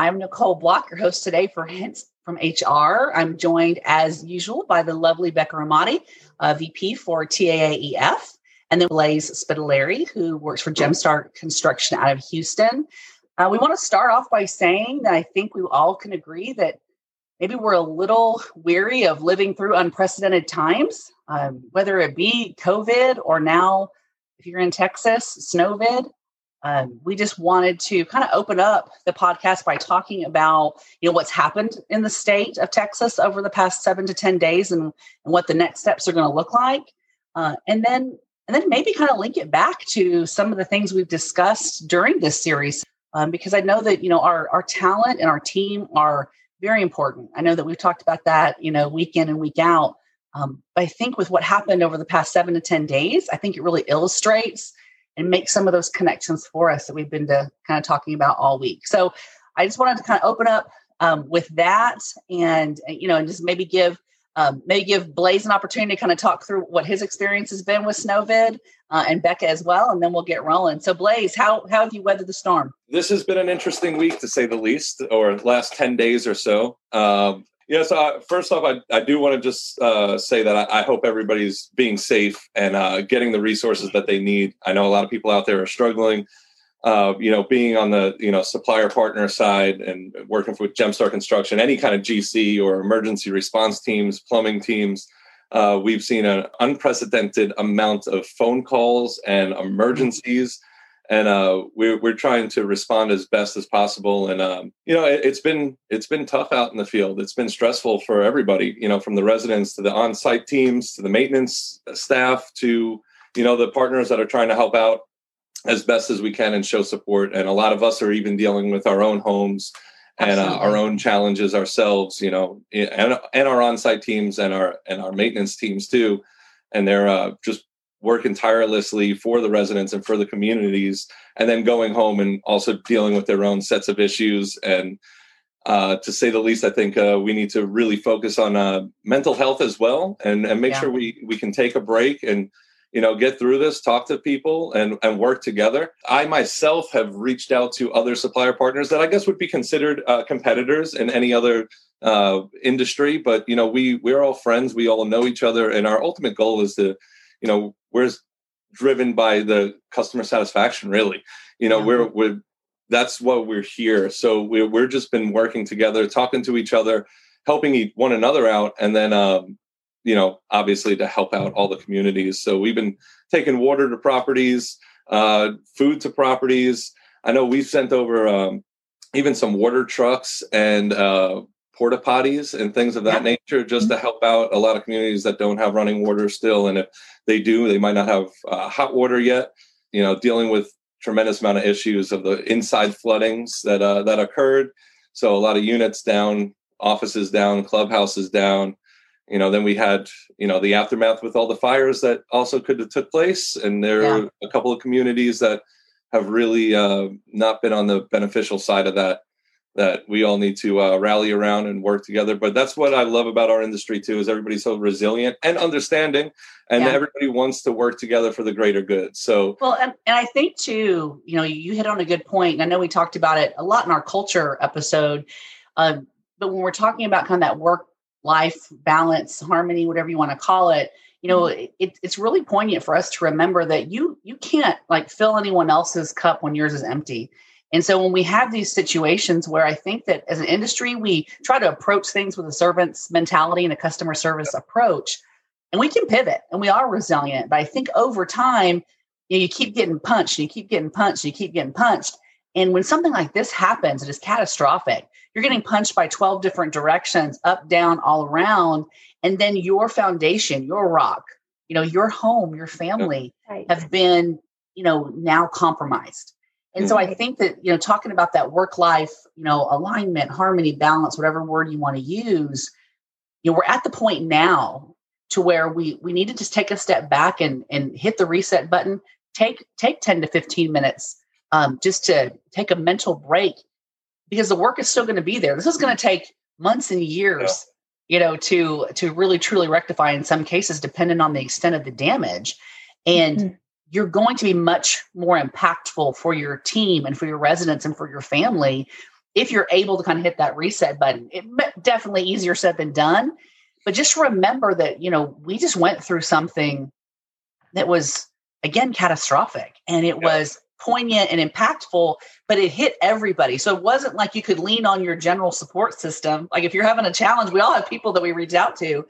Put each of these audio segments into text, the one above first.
I'm Nicole Block, your host today for Hints from HR. I'm joined as usual by the lovely Becca Ramadi, uh, VP for TAAEF, and then Blaze Spitaleri, who works for Gemstar Construction out of Houston. Uh, we want to start off by saying that I think we all can agree that maybe we're a little weary of living through unprecedented times, um, whether it be COVID or now, if you're in Texas, Snowvid. Um, we just wanted to kind of open up the podcast by talking about you know what's happened in the state of Texas over the past seven to ten days and, and what the next steps are going to look like, uh, and then and then maybe kind of link it back to some of the things we've discussed during this series um, because I know that you know our our talent and our team are very important. I know that we've talked about that you know week in and week out. Um, but I think with what happened over the past seven to ten days, I think it really illustrates and make some of those connections for us that we've been to kind of talking about all week. So I just wanted to kind of open up um, with that and, you know, and just maybe give um, maybe give Blaze an opportunity to kind of talk through what his experience has been with Snowvid uh, and Becca as well, and then we'll get rolling. So, Blaze, how how have you weathered the storm? This has been an interesting week to say the least, or last ten days or so. Um, Yes, uh, first off, I, I do want to just uh, say that I, I, hope everybody's being safe and uh, getting the resources that they need. I know a lot of people out there are struggling. Uh, you know, being on the you know supplier partner side and working with Gemstar Construction, any kind of GC or emergency response teams, plumbing teams, uh, we've seen an unprecedented amount of phone calls and emergencies and uh, we're we're trying to respond as best as possible. And um, you know, it, has been it's been tough out in the field. It's been stressful for everybody. You know, from the residents to the on-site teams to the maintenance staff to you know the partners that are trying to help out as best as we can and show support. And a lot of us are even dealing with our own homes and uh, our own challenges ourselves. You know, and and our on-site teams and our and our maintenance teams too. And they're uh, just working tirelessly for the residents and for the communities, and then going home and also dealing with their own sets of issues. And uh, to say the least, I think uh, we need to really focus on uh, mental health as well, and and make yeah. sure we we can take a break and you know get through this talk to people and and work together i myself have reached out to other supplier partners that i guess would be considered uh, competitors in any other uh, industry but you know we we're all friends we all know each other and our ultimate goal is to you know we're driven by the customer satisfaction really you know yeah. we're we're that's what we're here so we're, we're just been working together talking to each other helping one another out and then um, you know obviously to help out all the communities so we've been taking water to properties uh, food to properties i know we've sent over um, even some water trucks and uh, porta potties and things of that yeah. nature just to mm-hmm. help out a lot of communities that don't have running water still and if they do they might not have uh, hot water yet you know dealing with tremendous amount of issues of the inside floodings that uh, that occurred. So a lot of units down offices down clubhouses down. You know then we had you know the aftermath with all the fires that also could have took place. And there yeah. are a couple of communities that have really uh, not been on the beneficial side of that that we all need to uh, rally around and work together. But that's what I love about our industry too, is everybody's so resilient and understanding, and yeah. everybody wants to work together for the greater good. So well, and, and I think too, you know, you hit on a good point. I know we talked about it a lot in our culture episode, um, but when we're talking about kind of that work life balance, harmony, whatever you want to call it. You know, mm-hmm. it, it's really poignant for us to remember that you you can't like fill anyone else's cup when yours is empty and so when we have these situations where I think that as an industry, we try to approach things with a servant's mentality and a customer service approach, and we can pivot and we are resilient. But I think over time, you, know, you keep getting punched, and you keep getting punched, and you keep getting punched. And when something like this happens, it is catastrophic. You're getting punched by 12 different directions, up, down, all around. And then your foundation, your rock, you know, your home, your family right. have been, you know, now compromised. And so I mm-hmm. think that, you know, talking about that work life, you know, alignment, harmony, balance, whatever word you want to use, you know, we're at the point now to where we we need to just take a step back and and hit the reset button, take take 10 to 15 minutes um, just to take a mental break because the work is still going to be there. This is going to take months and years, yeah. you know, to to really truly rectify in some cases, depending on the extent of the damage. And mm-hmm you're going to be much more impactful for your team and for your residents and for your family if you're able to kind of hit that reset button. It definitely easier said than done, but just remember that you know we just went through something that was again catastrophic, and it yeah. was poignant and impactful, but it hit everybody. So it wasn't like you could lean on your general support system. Like if you're having a challenge, we all have people that we reach out to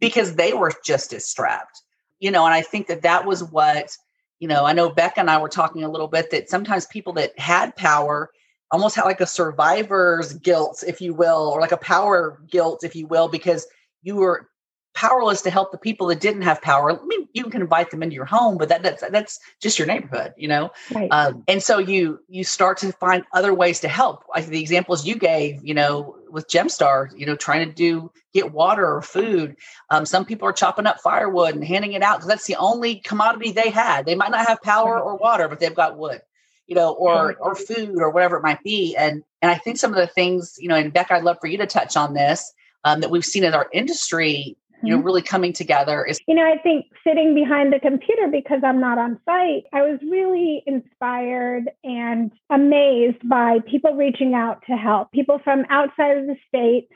because they were just as strapped, you know. And I think that that was what you know. I know Becca and I were talking a little bit that sometimes people that had power almost had like a survivor's guilt, if you will, or like a power guilt, if you will, because you were powerless to help the people that didn't have power. I mean, you can invite them into your home, but that, that's that's just your neighborhood, you know. Right. Um, and so you you start to find other ways to help. Like the examples you gave, you know, with Gemstar, you know, trying to do get water or food. Um, some people are chopping up firewood and handing it out because that's the only commodity they had. They might not have power or water, but they've got wood you know, or or food or whatever it might be. And and I think some of the things, you know, and Becca, I'd love for you to touch on this um, that we've seen in our industry, you know, mm-hmm. really coming together is. You know, I think sitting behind the computer because I'm not on site, I was really inspired and amazed by people reaching out to help. People from outside of the state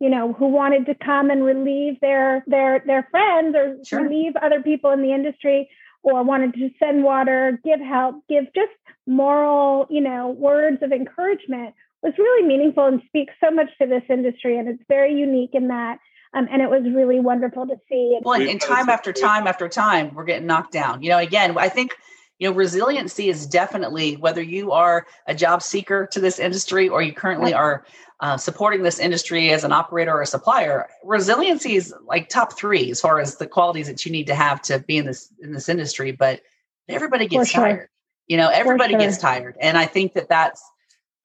you know who wanted to come and relieve their their their friends or sure. relieve other people in the industry or wanted to send water, give help, give just moral, you know, words of encouragement was really meaningful and speaks so much to this industry. And it's very unique in that. Um, and it was really wonderful to see. Well, and time after time after time, we're getting knocked down. You know, again, I think you know resiliency is definitely whether you are a job seeker to this industry or you currently are uh, supporting this industry as an operator or a supplier resiliency is like top three as far as the qualities that you need to have to be in this in this industry but everybody gets sure. tired you know everybody sure. gets tired and i think that that's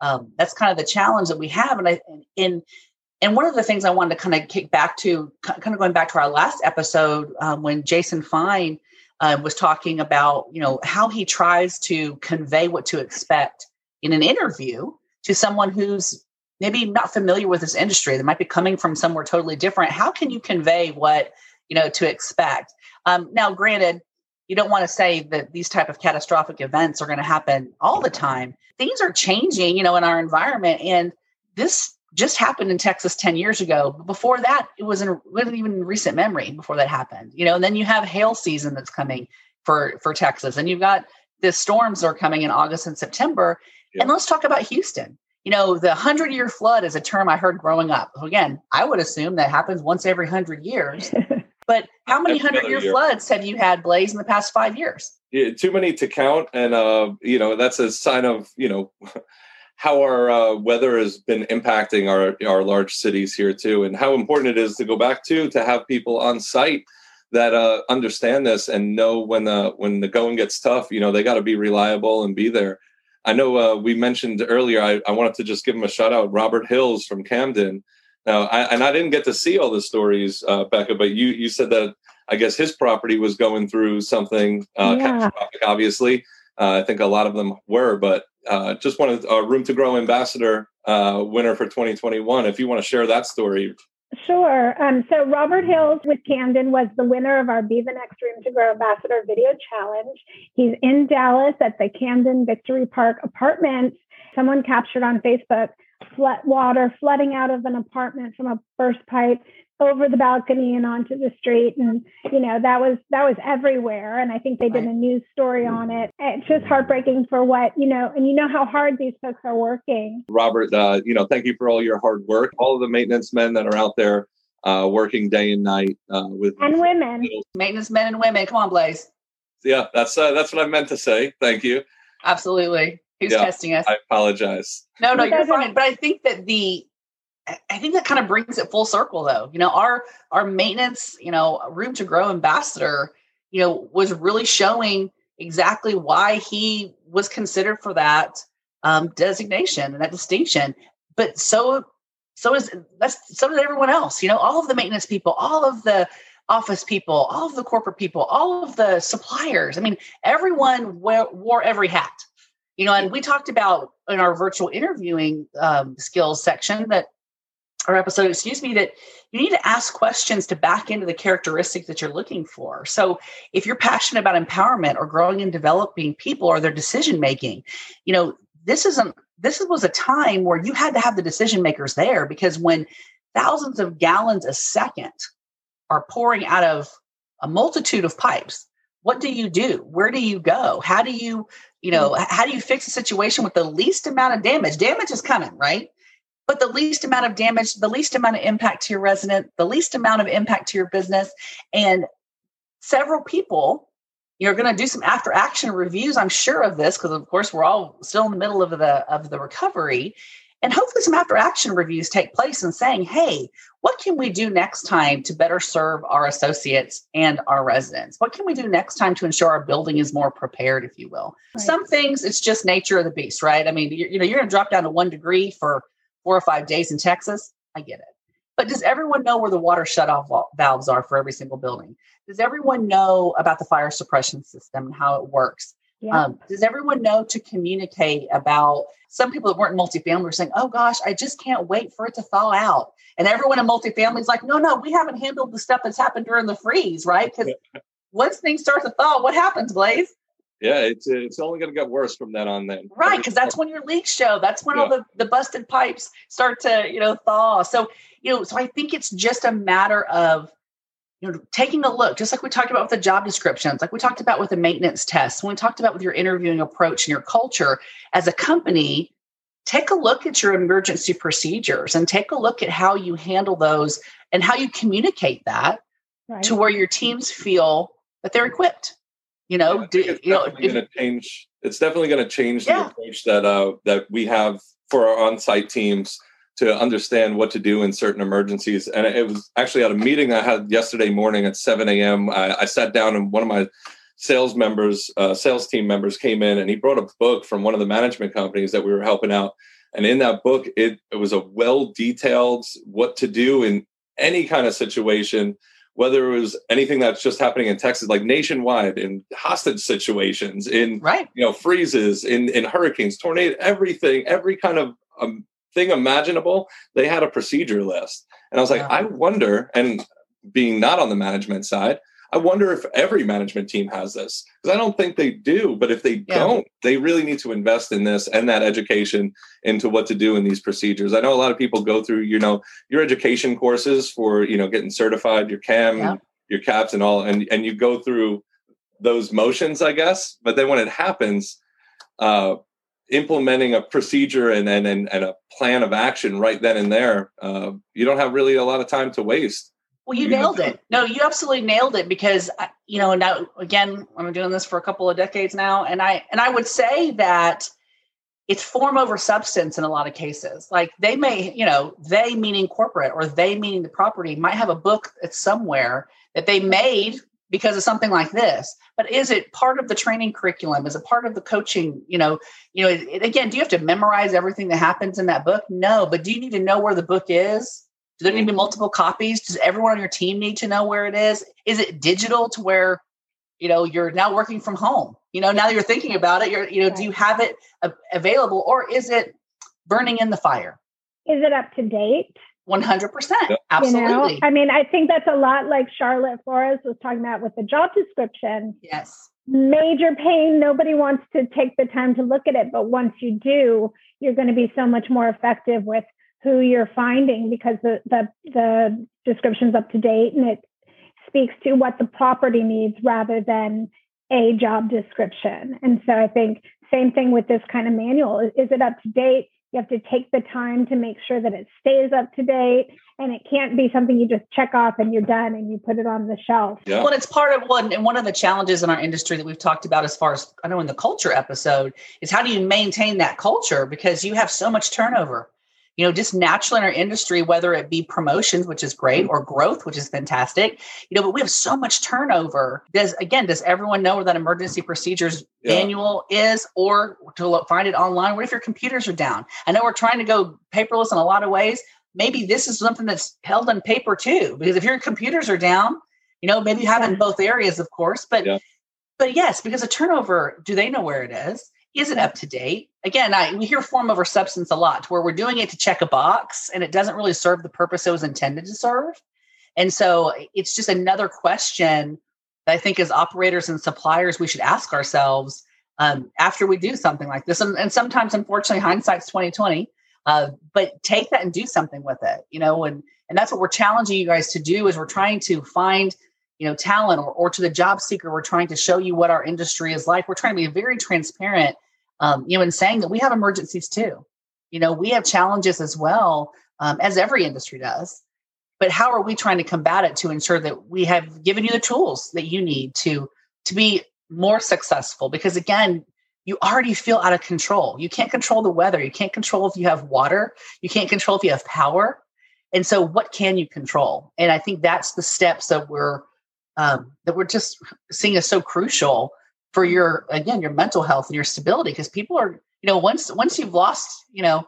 um, that's kind of the challenge that we have and i in and one of the things i wanted to kind of kick back to kind of going back to our last episode um, when jason fine uh, was talking about you know how he tries to convey what to expect in an interview to someone who's maybe not familiar with this industry that might be coming from somewhere totally different. How can you convey what you know to expect? Um, now granted you don't want to say that these type of catastrophic events are going to happen all the time. Things are changing you know in our environment and this just happened in Texas 10 years ago. But Before that, it was in wasn't even in recent memory before that happened. You know, and then you have hail season that's coming for for Texas, and you've got the storms are coming in August and September. And let's talk about Houston. You know, the hundred year flood is a term I heard growing up. Again, I would assume that happens once every hundred years. but how many hundred year, year, floods have you had, Blaze, in the past five years? Yeah, too many to count, and uh, you know that's a sign of you know how our uh, weather has been impacting our our large cities here too, and how important it is to go back to to have people on site that uh, understand this and know when the when the going gets tough. You know, they got to be reliable and be there. I know uh, we mentioned earlier. I, I wanted to just give him a shout out. Robert Hills from Camden. Now, I, and I didn't get to see all the stories, uh, Becca, but you you said that I guess his property was going through something uh, yeah. catastrophic. Obviously, uh, I think a lot of them were, but uh, just wanted a Room to Grow ambassador uh, winner for 2021. If you want to share that story. Sure. Um, so Robert Hills with Camden was the winner of our Be the Next Room to Grow Ambassador Video Challenge. He's in Dallas at the Camden Victory Park Apartments. Someone captured on Facebook flood water flooding out of an apartment from a burst pipe over the balcony and onto the street. And you know that was that was everywhere. And i think they did a news story on it. It's just heartbreaking for what you know and you know how hard these folks are working. Robert uh, you know thank you for all your hard work. All of the maintenance men that are out there uh, working day and night uh, with and women. Maintenance men and women. Come on blaze. Yeah that's uh, that's what i meant to say. Thank you. Absolutely. Who's yeah, testing us? I apologize. No no you're fine. but i think that the I think that kind of brings it full circle though. You know, our our maintenance, you know, room to grow ambassador, you know, was really showing exactly why he was considered for that um, designation and that distinction. But so so is that's so did everyone else. You know, all of the maintenance people, all of the office people, all of the corporate people, all of the suppliers. I mean, everyone wore, wore every hat. You know, and we talked about in our virtual interviewing um, skills section that or episode, excuse me, that you need to ask questions to back into the characteristics that you're looking for. So if you're passionate about empowerment or growing and developing people or their decision making, you know, this isn't this was a time where you had to have the decision makers there because when thousands of gallons a second are pouring out of a multitude of pipes, what do you do? Where do you go? How do you, you know, mm. how do you fix a situation with the least amount of damage? Damage is coming, right? But the least amount of damage, the least amount of impact to your resident, the least amount of impact to your business. And several people you're going to do some after action reviews i'm sure of this because of course we're all still in the middle of the of the recovery and hopefully some after action reviews take place and saying hey what can we do next time to better serve our associates and our residents what can we do next time to ensure our building is more prepared if you will right. some things it's just nature of the beast right i mean you know you're going to drop down to one degree for four or five days in texas i get it but does everyone know where the water shutoff valves are for every single building does everyone know about the fire suppression system and how it works? Yeah. Um, does everyone know to communicate about some people that weren't in multifamily were saying, oh gosh, I just can't wait for it to thaw out. And everyone in multifamily is like, no, no, we haven't handled the stuff that's happened during the freeze, right? Because once things start to thaw, what happens, Blaze? Yeah, it's it's only going to get worse from then on. Then right, because that's when your leaks show. That's when yeah. all the the busted pipes start to you know thaw. So you know, so I think it's just a matter of you know, taking a look, just like we talked about with the job descriptions, like we talked about with the maintenance tests, when we talked about with your interviewing approach and your culture as a company, take a look at your emergency procedures and take a look at how you handle those and how you communicate that right. to where your teams feel that they're equipped. You know, yeah, do, you know, gonna change. It's definitely going to change the approach that uh, that we have for our on-site teams to understand what to do in certain emergencies. And it was actually at a meeting I had yesterday morning at 7 a.m. I, I sat down and one of my sales members, uh, sales team members came in and he brought a book from one of the management companies that we were helping out. And in that book, it, it was a well detailed what to do in any kind of situation, whether it was anything that's just happening in Texas, like nationwide, in hostage situations, in right. you know freezes, in in hurricanes, tornado, everything, every kind of um, thing imaginable, they had a procedure list. And I was like. I wonder, and being not on the management side, I wonder if every management team has this because I don't think they do. But if they yeah. don't, they really need to invest in this and that education into what to do in these procedures. I know a lot of people go through, you know, your education courses for, you know, getting certified, your CAM, yeah. your CAPS, and all, and and you go through those motions, I guess. But then when it happens, uh, implementing a procedure and, and, and, and a plan of action right then and there, uh, you don't have really a lot of time to waste. Well, you, you nailed it. No, you absolutely nailed it because you know now again I'm doing this for a couple of decades now, and I and I would say that it's form over substance in a lot of cases. Like they may, you know, they meaning corporate or they meaning the property might have a book that's somewhere that they made because of something like this. But is it part of the training curriculum? Is it part of the coaching? You know you know it, again do you have to memorize everything that happens in that book? No but do you need to know where the book is do there need to be multiple copies does everyone on your team need to know where it is is it digital to where you know you're now working from home you know now that you're thinking about it you're you know do you have it available or is it burning in the fire is it up to date 100%. Absolutely. You know? I mean, I think that's a lot like Charlotte Flores was talking about with the job description. Yes. Major pain. Nobody wants to take the time to look at it. But once you do, you're going to be so much more effective with who you're finding because the, the, the description's up to date and it speaks to what the property needs rather than a job description. And so I think same thing with this kind of manual. Is it up to date? You have to take the time to make sure that it stays up to date and it can't be something you just check off and you're done and you put it on the shelf. Yeah. Well, it's part of one and one of the challenges in our industry that we've talked about as far as I know in the culture episode is how do you maintain that culture because you have so much turnover you know, just naturally in our industry, whether it be promotions, which is great, or growth, which is fantastic, you know, but we have so much turnover. Does again, does everyone know where that emergency procedures yeah. manual is, or to look, find it online? What if your computers are down? I know we're trying to go paperless in a lot of ways. Maybe this is something that's held on paper too, because if your computers are down, you know, maybe you have in both areas, of course, but yeah. but yes, because of turnover, do they know where it is? is it up to date? Again, I, we hear form over substance a lot, where we're doing it to check a box and it doesn't really serve the purpose it was intended to serve. And so it's just another question that I think as operators and suppliers, we should ask ourselves um, after we do something like this. And, and sometimes, unfortunately, hindsight's twenty twenty. Uh, but take that and do something with it, you know, and and that's what we're challenging you guys to do is we're trying to find you know talent or, or to the job seeker we're trying to show you what our industry is like we're trying to be very transparent um, you know in saying that we have emergencies too. You know we have challenges as well um, as every industry does. But how are we trying to combat it to ensure that we have given you the tools that you need to to be more successful? Because again you already feel out of control. You can't control the weather. You can't control if you have water. You can't control if you have power. And so what can you control? And i think that's the steps that we're um, that we're just seeing as so crucial for your again your mental health and your stability because people are you know once once you've lost you know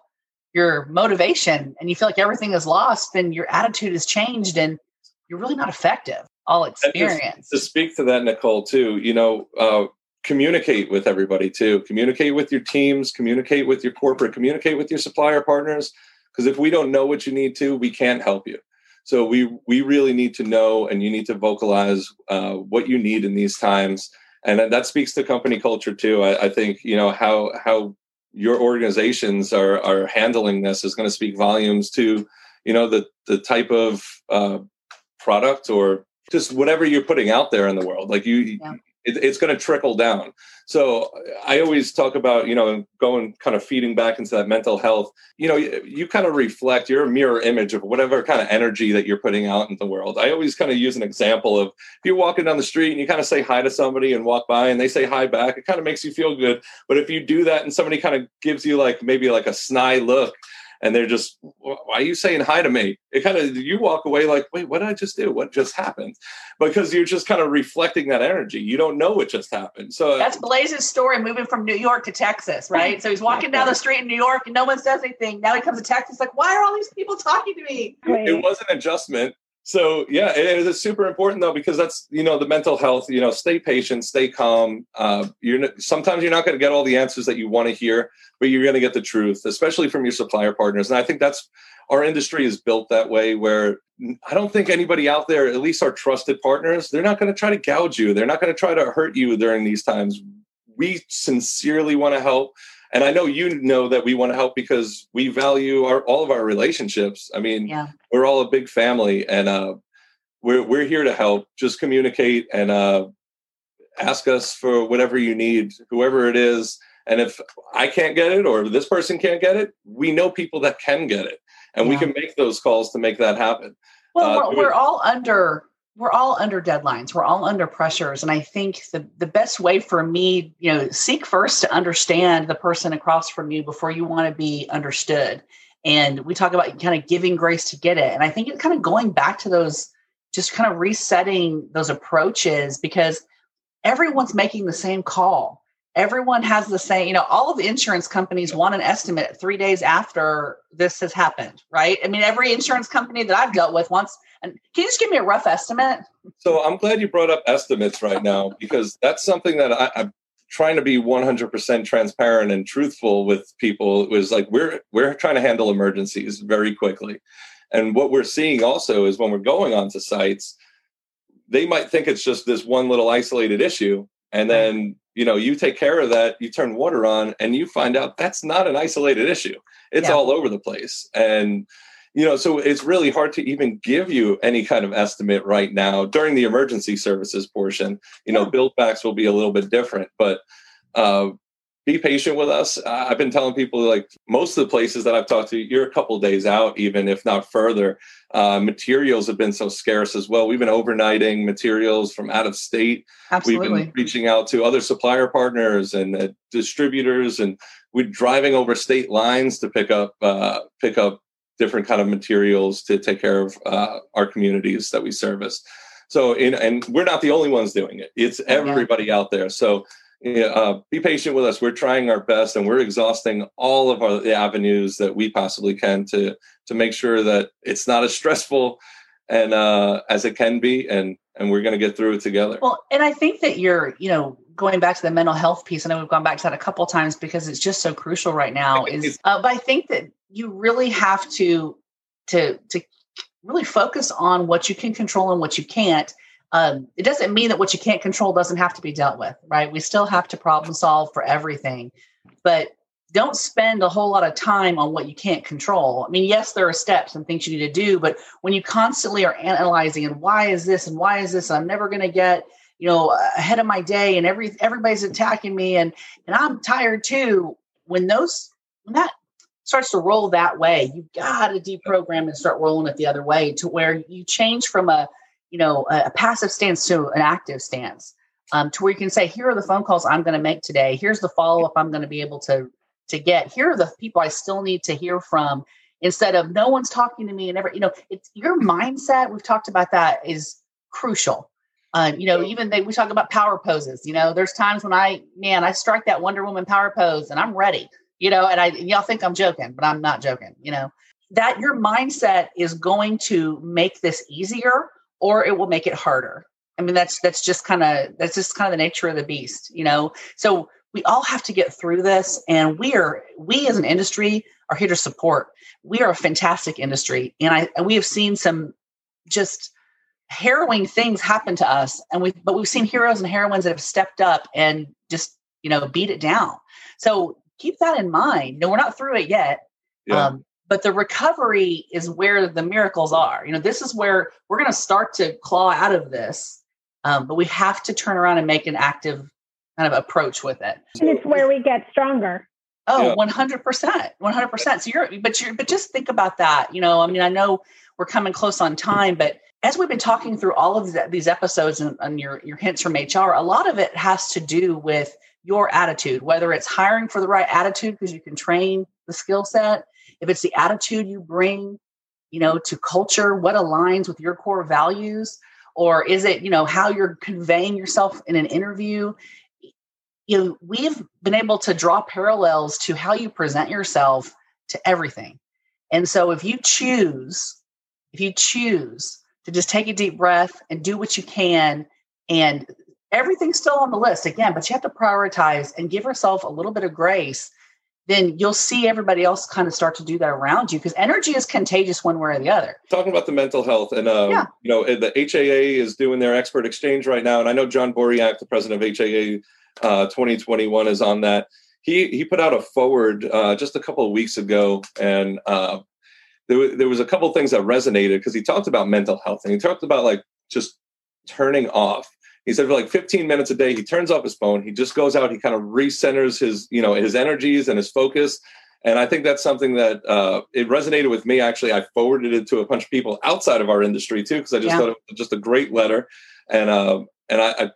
your motivation and you feel like everything is lost then your attitude has changed and you're really not effective. All experience. to speak to that nicole too you know uh, communicate with everybody too. Communicate with your teams communicate with your corporate communicate with your supplier partners because if we don't know what you need to we can't help you. So we we really need to know, and you need to vocalize uh, what you need in these times, and that speaks to company culture too. I, I think you know how how your organizations are are handling this is going to speak volumes to you know the the type of uh, product or just whatever you're putting out there in the world. Like you, yeah it, it's going to trickle down. So I always talk about, you know, going kind of feeding back into that mental health. You know, you, you, kind of reflect, you're a mirror image of whatever kind of energy that you're putting out in the world. I always kind of use an example of if you're walking down the street and you kind of say hi to somebody and walk by and they say hi back, it kind of makes you feel good. But if you do that and somebody kind of gives you like maybe like a snide look, and they're just why are you saying hi to me? It kind of you walk away like wait what did i just do? What just happened? Because you're just kind of reflecting that energy. You don't know what just happened. So uh that's blaze's story moving from new york to texas right? So he's walking down the street in new york and no one says anything. Now he comes to texas like why are all these people talking to me? It was an adjustment so yeah it is super important though because that's you know the mental health you know stay patient stay calm. Uh, you're sometimes you're not going to get all the answers that you want to hear but you're going to get the truth especially from your supplier partners. And i think that's our industry is built that way where i don't think anybody out there at least our trusted partners they're not going to try to gouge you. They're not going to try to hurt you during these times. We sincerely want to help and I know you know that we want to help because we value our all of our relationships. I mean, yeah. we're all a big family, and uh, we're we're here to help. Just communicate and uh, ask us for whatever you need, whoever it is. And if I can't get it or this person can't get it, we know people that can get it, and yeah. we can make those calls to make that happen. Well, uh, we're, we're all under we're all under deadlines. We're all under pressures. And i think the, the best way for me you know seek first to understand the person across from you before you want to be understood. And we talk about kind of giving grace to get it. And i think it's kind of going back to those just kind of resetting those approaches because everyone's making the same call. Everyone has the same you know all of the insurance companies want an estimate three days after this has happened right? I mean every insurance company that i've dealt with wants can you just give me a rough estimate? So I'm glad you brought up estimates right now because that's something that I, am trying to be 100% transparent and truthful with people. It was like we're we're trying to handle emergencies very quickly, and what we're seeing also is when we're going onto sites, they might think it's just this one little isolated issue, and then you know you take care of that you turn water on and you find out that's not an isolated issue it's yeah. all over the place and you know so it's really hard to even give you any kind of estimate right now during the emergency services portion. You know build backs will be a little bit different but uh, be patient with us. I've been telling people like most of the places that i've talked to you're a couple days out even if not further. Uh, materials have been so scarce as well. We've been overnighting materials from out of state. Absolutely. we've been reaching out to other supplier partners and uh, distributors and we're driving over state lines to pick up uh, pick up different kind of materials to take care of uh, our communities that we service. So, in, and we're not the only ones doing it. It's everybody yeah. out there. So, uh, be patient with us. We're trying our best, and we're exhausting all of our the avenues that we possibly can to to make sure that it's not as stressful and uh, as it can be, and and we're going to get through it together. Well, and I think that you're, you know, going back to the mental health piece. I know we've gone back to that a couple times because it's just so crucial right now. Is uh, but I think that you really have to to to really focus on what you can control and what you can't um, it doesn't mean that what you can't control doesn't have to be dealt with, right? We still have to problem solve for everything, but don't spend a whole lot of time on what you can't control. I mean, yes, there are steps and things you need to do, but when you constantly are analyzing and why is this and why is this, I'm never going to get you know ahead of my day and every everybody's attacking me and and I'm tired too. When those when that starts to roll that way, You've got to deprogram and start rolling it the other way to where you change from a you know a, passive stance to an active stance um, to where you can say here are the phone calls i'm going to make today. Here's the follow-up i'm going to be able to to get. Here are the people i still need to hear from instead of no one's talking to me and ever you know it's your mindset we've talked about that is crucial. Uh, you know even they we talk about power poses you know there's times when i man i strike that wonder woman power pose and i'm ready you know and i y'all think i'm joking but i'm not joking you know that your mindset is going to make this easier or it will make it harder. I mean that's that's just kind of that's just kind of the nature of the beast you know? So we all have to get through this and we are we as an industry are here to support. We are a fantastic industry and i and we have seen some just harrowing things happen to us and we but we've seen heroes and heroines that have stepped up and just you know beat it down. So keep that in mind. You know we're not through it yet yeah. um, but the recovery is where the miracles are. You know this is where we're going to start to claw out of this um, but we have to turn around and make an active kind of approach with it. And it's where we get stronger. Oh yeah. 100% 100% so you're but you're but just think about that you know i mean i know we're coming close on time but as we've been talking through all of these episodes and, and your, your hints from hr a lot of it has to do with your attitude whether it's hiring for the right attitude because you can train the skill set if it's the attitude you bring you know to culture what aligns with your core values or is it you know how you're conveying yourself in an interview you know we've been able to draw parallels to how you present yourself to everything. And so if you choose if you choose to just take a deep breath and do what you can and everything's still on the list again but you have to prioritize and give yourself a little bit of grace then you'll see everybody else kind of start to do that around you because energy is contagious one way or the other. Talking about the mental health, and um, yeah. you know, the HAA is doing their expert exchange right now, and I know John Boriak, the president of HAA uh, 2021, is on that. He he put out a forward uh, just a couple of weeks ago, and uh, there there was a couple of things that resonated because he talked about mental health, and he talked about like just turning off he said for like 15 minutes a day, he turns off his phone. He just goes out. He kind of recenters his, you know, his energies and his focus. And I think that's something that uh, it resonated with me. Actually, I forwarded it to a bunch of people outside of our industry too, because I just yeah. thought it was just a great letter. And uh, and I, I,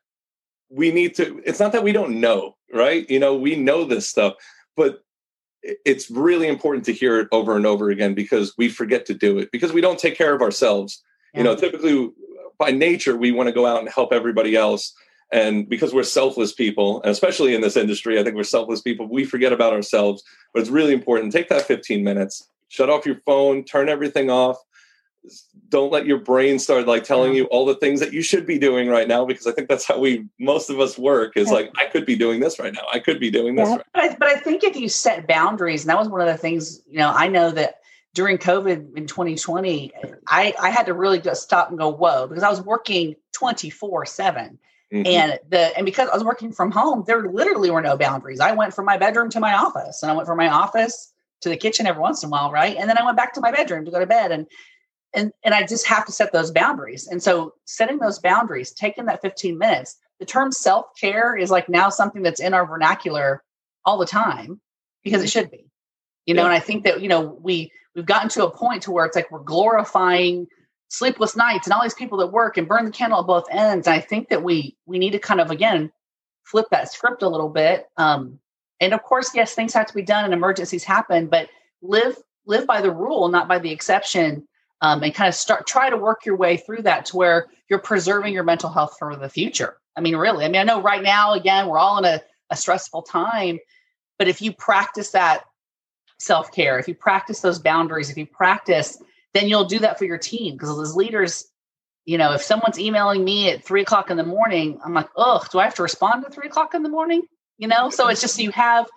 we need to. It's not that we don't know, right? You know, we know this stuff, but it's really important to hear it over and over again because we forget to do it because we don't take care of ourselves. Yeah. You know, typically by nature we want to go out and help everybody else. And because we're selfless people and especially in this industry i think we're selfless people we forget about ourselves. But it's really important take that 15 minutes shut off your phone turn everything off. Don't let your brain start like telling you all the things that you should be doing right now because i think that's how we most of us work is like i could be doing this right now. I could be doing this yeah. right but, I, but i think if you set boundaries and that was one of the things you know i know that during COVID in 2020, I, I had to really just stop and go, whoa, because I was working 24 7. Mm-hmm. And the and because I was working from home, there literally were no boundaries. I went from my bedroom to my office, and I went from my office to the kitchen every once in a while, right? And then I went back to my bedroom to go to bed. And and and I just have to set those boundaries. And so setting those boundaries, taking that 15 minutes, the term self-care is like now something that's in our vernacular all the time because it should be. You know, yeah. and I think that, you know, we we've gotten to a point to where it's like we're glorifying sleepless nights and all these people that work and burn the candle at both ends. And I think that we we need to kind of again flip that script a little bit. Um, and of course, yes, things have to be done and emergencies happen, but live live by the rule, not by the exception. Um, and kind of start try to work your way through that to where you're preserving your mental health for the future. I mean, really. I mean, I know right now, again, we're all in a, a stressful time, but if you practice that self care, if you practice those boundaries, if you practice, then you'll do that for your team. Because as leaders, you know, if someone's emailing me at three o'clock in the morning, I'm like, oh, do I have to respond at three o'clock in the morning? You know, so it's just you have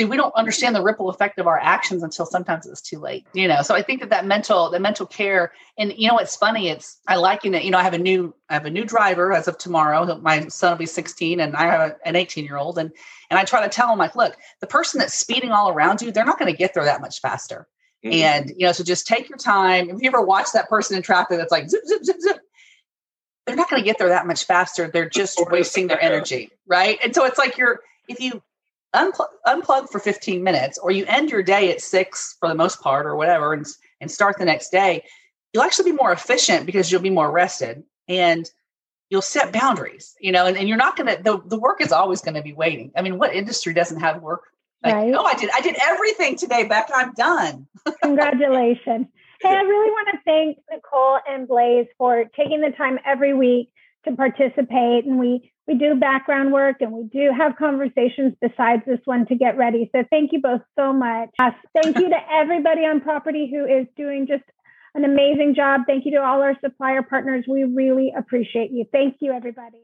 See, we don't understand the ripple effect of our actions until sometimes it's too late. You know, so I think that that mental, the mental care, and you know, what's funny. It's I liken it. You know, I have a new, I have a new driver as of tomorrow. My son will be 16, and I have an 18 year old, and and I try to tell him like, look, the person that's speeding all around you, they're not going to get there that much faster. Mm-hmm. And you know, so just take your time. If you ever watch that person in traffic that's like zip, zip, zip, zip, they're not going to get there that much faster. They're just wasting their energy, right? And so it's like you're if you unplug, unplug for 15 minutes or you end your day at six for the most part or whatever and, and start the next day, you'll actually be more efficient because you'll be more rested and you'll set boundaries, you know, and, and you're not going to, the, the work is always going to be waiting. I mean, what industry doesn't have work? Like, right. oh, I did, I did everything today, Beck, I'm done. Congratulations. Hey, I really want to thank Nicole and Blaze for taking the time every week to participate. And we we do background work and we do have conversations besides this one to get ready. So thank you both so much. Thank you to everybody on property who is doing just an amazing job. Thank you to all our supplier partners. We really appreciate you. Thank you, everybody.